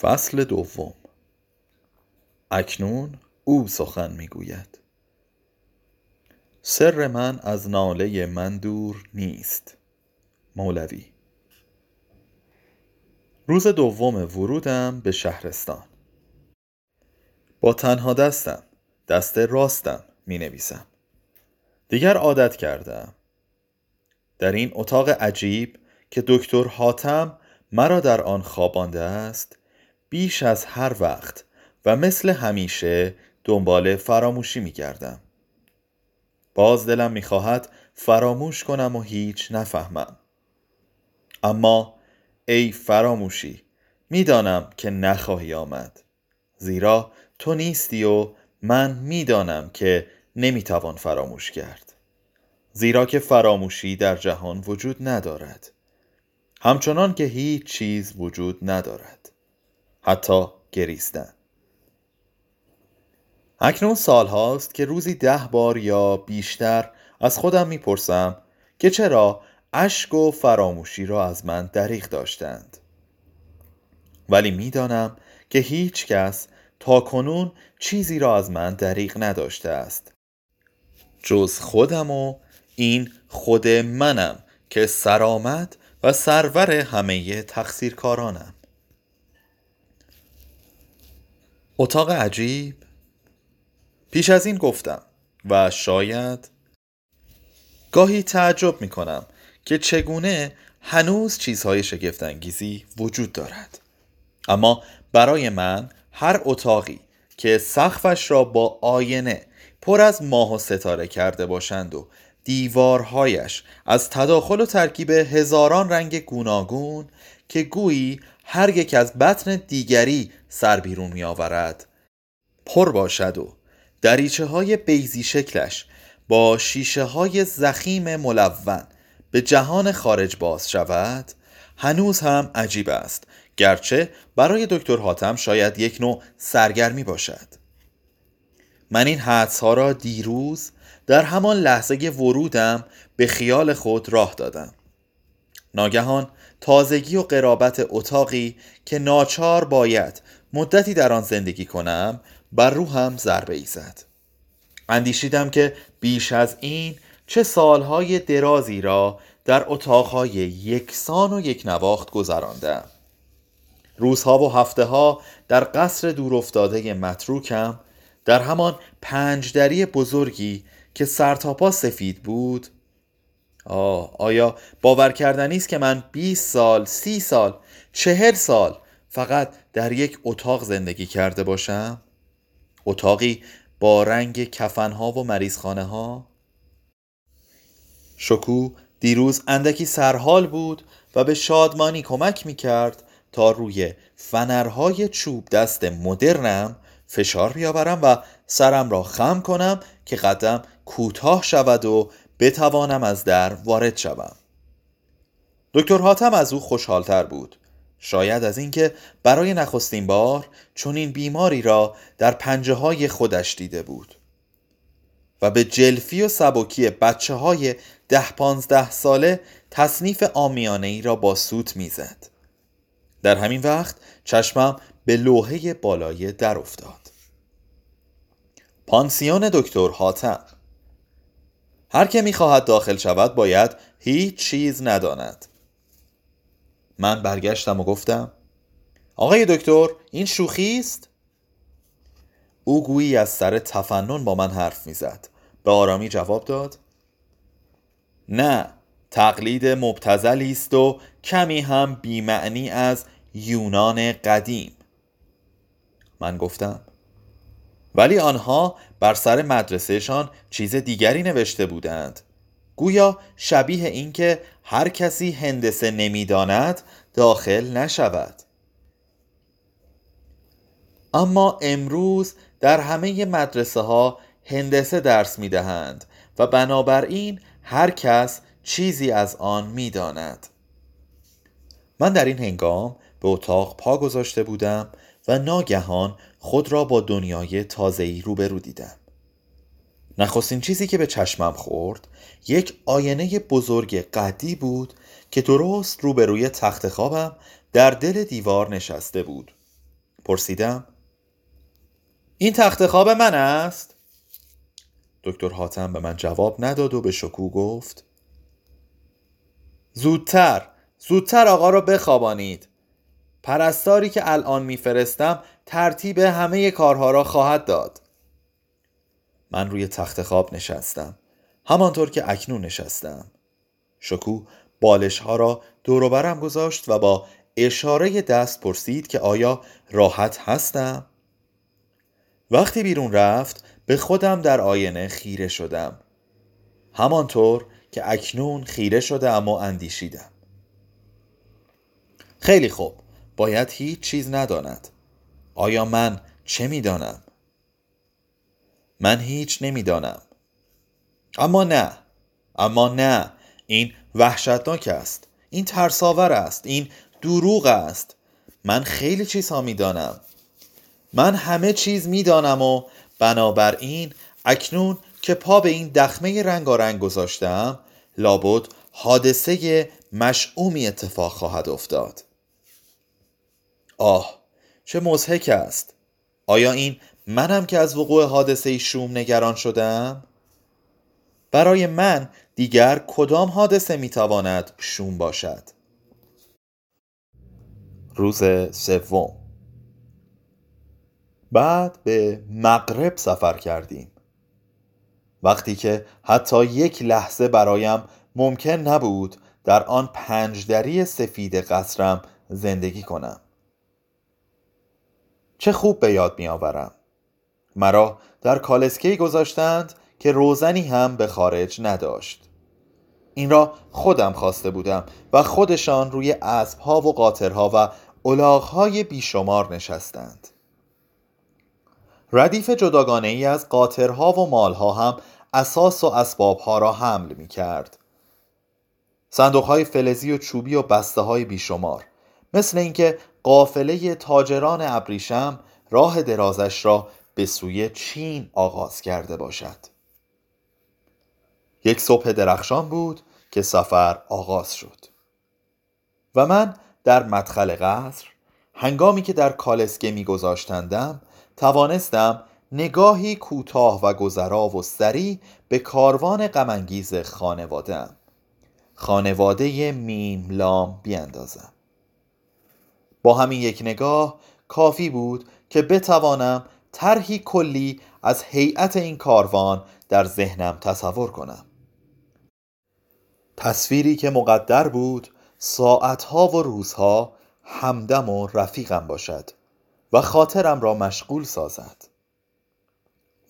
فصل دوم. اکنون او سخن می‌گوید. سر من از ناله من دور نیست. مولوی. روز دوم ورودم به شهرستان. با تنها دستم دست راستم می نویسم دیگر عادت کردم. در این اتاق عجیب که دکتر حاتم مرا در آن خوابانده است بیش از هر وقت و مثل همیشه دنبال فراموشی می گردم. باز دلم می خواهد فراموش کنم و هیچ نفهمم. اما ای فراموشی می‌دانم که نخواهی آمد. زیرا تو نیستی و من می‌دانم که نمی‌توان فراموش کرد. زیرا که فراموشی در جهان وجود ندارد. همچنان که هیچ چیز وجود ندارد. حتی گریستن. اکنون سال هاست که روزی ده بار یا بیشتر از خودم می‌پرسم که چرا اشک و فراموشی را از من دریغ داشتند. ولی می‌دانم که هیچ کس تا کنون چیزی را از من دریغ نداشته است. جز خودم و این خود منم که سرآمد و سرور همه تقصیرکارانم. اتاق عجیب. پیش از این گفتم و شاید گاهی تعجب می کنم که چگونه هنوز چیزهای شگفتانگیزی وجود دارد. اما برای من هر اتاقی که سقفش را با آینه پر از ماه و ستاره کرده باشند و دیوارهایش از تداخل و ترکیب هزاران رنگ گوناگون که گویی هر یک از بطن دیگری سر بیرون می آورد پر باشد و دریچه های بیزی شکلش با شیشه های زخیم ملون به جهان خارج باز شود هنوز هم عجیب است گرچه برای دکتر حاتم شاید یک نوع سرگرمی باشد. من این حدس ها را دیروز در همان لحظه ورودم به خیال خود راه دادم. ناگهان تازگی و قرابت اتاقی که ناچار باید مدتی در آن زندگی کنم بر روحم ضربه ای زد. اندیشیدم که بیش از این چه سالهای درازی را در اتاقهای یکسان و یک نواخت گذراندم. روزها و هفته ها در قصر دور افتاده متروکم در همان پنجدری بزرگی که سرتاپا سفید بود آه آیا باور کردنی است که من 20 سال، سی سال، چهل سال فقط در یک اتاق زندگی کرده باشم؟ اتاقی با رنگ کفنها و مریضخانه ها؟ شکو دیروز اندکی سرحال بود و به شادمانی کمک می کرد تا روی فنرهای چوب دست مدرنم فشار بیاورم و سرم را خم کنم که قدم کوتاه شود و بتوانم از در وارد شوم. دکتر حاتم از او خوشحالتر بود. شاید از اینکه برای نخستین بار چون این بیماری را در پنجه های خودش دیده بود. و به جلفی و سبکی بچه های ده پانزده ساله تصنیف آمیانه ای را با سوت می‌زد. در همین وقت چشمم به لوحه بالای در افتاد. پانسیون دکتر حاتم هر که می‌خواهد داخل شود باید هیچ چیز نداند. من برگشتم و گفتم آقای دکتر این شوخی است؟ او گویی از سر تفنن با من حرف می‌زد. به آرامی جواب داد نه تقلید مبتزلی است و کمی هم بیمعنی از یونان قدیم. من گفتم ولی آنها بر سر مدرسهشان چیز دیگری نوشته بودند گویا شبیه اینکه هر کسی هندسه نمی‌داند داخل نشود اما امروز در همه مدرسه ها هندسه درس می دهند و بنابراین هر کس چیزی از آن می داند. من در این هنگام به اتاق پا گذاشته بودم و ناگهان خود را با دنیای تازه‌ای روبرو دیدم. نخستین چیزی که به چشمم خورد یک آینه بزرگ قدی بود که درست روبروی تخت خوابم در دل دیوار نشسته بود. پرسیدم این تخت خواب من است؟ دکتر حاتم به من جواب نداد و به شکو گفت زودتر زودتر آقا را بخوابانید. پرستاری که الان میفرستم ترتیب همه کارها را خواهد داد. من روی تخت خواب نشستم. همانطور که اکنون نشستم. شکو بالش ها را دور برم گذاشت و با اشاره دست پرسید که آیا راحت هستم؟ وقتی بیرون رفت به خودم در آینه خیره شدم. همانطور که اکنون خیره شده اما اندیشیدم. خیلی خوب. باید هیچ چیز نداند. آیا من چه می‌دانم؟ من هیچ نمی‌دانم. اما نه. اما نه. این وحشتناک است. این ترساور است. این دروغ است. من خیلی چیزها می‌دانم. من همه چیز می‌دانم و بنابراین اکنون که پا به این دخمه رنگارنگ گذاشتم لابد حادثه مشعومی اتفاق خواهد افتاد. آه چه مزهک است آیا این منم که از وقوع حادثه شوم نگران شدم؟ برای من دیگر کدام حادثه می‌تواند شوم باشد؟ روز سوم بعد به مغرب سفر کردیم وقتی که حتی یک لحظه برایم ممکن نبود در آن پنجدری سفید قصرم زندگی کنم چه خوب به یاد می آورم مرا در کالسکی گذاشتند که روزنی هم به خارج نداشت. این را خودم خواسته بودم و خودشان روی اسبها و قاطرها و الاغهای بیشمار نشستند. ردیف جداگانه ای از قاطرها و مالها هم اساس و اسبابها را حمل می کرد صندوق های فلزی و چوبی و بسته های بیشمار مثل اینکه قافله تاجران ابریشم راه درازش را به سوی چین آغاز کرده باشد. یک صبح درخشان بود که سفر آغاز شد. و من در مدخل قصر هنگامی که در کالسکه میگذاشتندم توانستم نگاهی کوتاه و گذرا و سری به کاروان غمانگیز خانوادهام خانواده میملام بیاندازم. با همین یک نگاه کافی بود که بتوانم طرحی کلی از هیئت این کاروان در ذهنم تصور کنم. تصویری که مقدر بود ساعتها و روزها همدم و رفیقم باشد و خاطرم را مشغول سازد.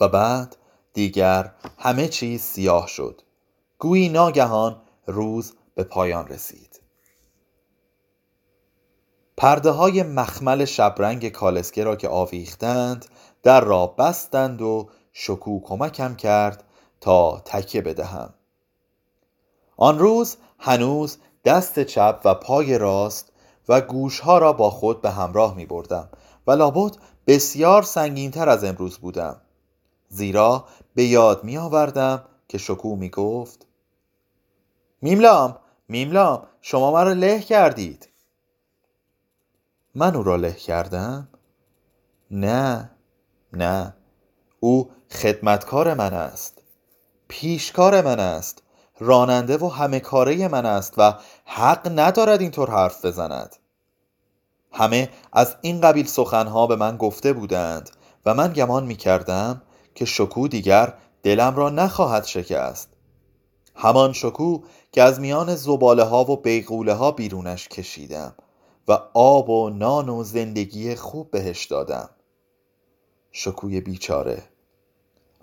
و بعد دیگر همه چیز سیاه شد. گویی ناگهان روز به پایان رسید. پرده های مخمل شبرنگ کالسکه را که آویختند در را بستند و شکو کمکم کرد تا تکیه بدهم. آن روز هنوز دست چپ و پای راست و گوشها را با خود به همراه می بردم و لابد بسیار سنگینتر از امروز بودم. زیرا به یاد می آوردم که شکو می گفت میملام میملام شما مرا له کردید. من او را له کردم؟ نه نه. او خدمتکار من است. پیشکار من است. راننده و همه کاره من است و حق ندارد اینطور حرف بزند. همه از این قبیل سخنها به من گفته بودند و من گمان می کردم که شکو دیگر دلم را نخواهد شکست. همان شکو که از میان زباله ها و بیغوله ها بیرونش کشیدم. و آب و نان و زندگی خوب بهش دادم. شکوی بیچاره.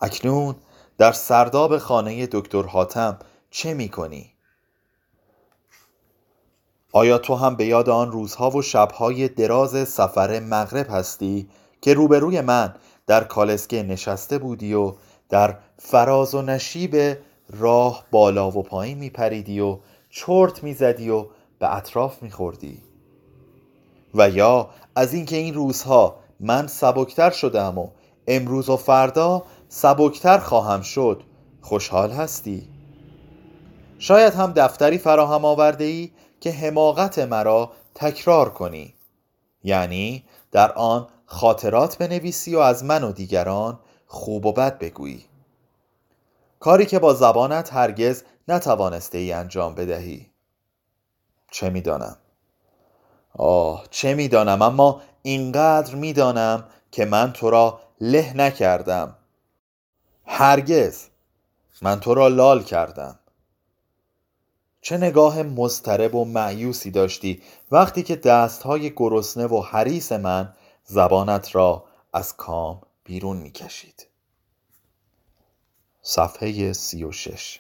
اکنون در سرداب خانه دکتر حاتم چه می کنی؟ آیا تو هم به یاد آن روزها و شبهای دراز سفر مغرب هستی که روبروی من در کالسکه نشسته بودی و در فراز و نشیب راه بالا و پایین می پریدی و چرت می زدی و به اطراف می خوردی و یا از اینکه این روزها من سبکتر شدم و امروز و فردا سبکتر خواهم شد خوشحال هستی؟ شاید هم دفتری فراهم آورده ای که حماقت مرا تکرار کنی. یعنی در آن خاطرات بنویسی و از من و دیگران خوب و بد بگویی. کاری که با زبانت هرگز نتوانسته ای انجام بدهی. چه می‌دانم؟ آه چه می‌دانم؟ اما اینقدر می‌دانم که من تو را له نکردم. هرگز من تو را لال کردم. چه نگاه مضطرب و معیوسی داشتی وقتی که دستهای گرسنه و حریس من زبانت را از کام بیرون می‌کشید. صفحه سی و شش.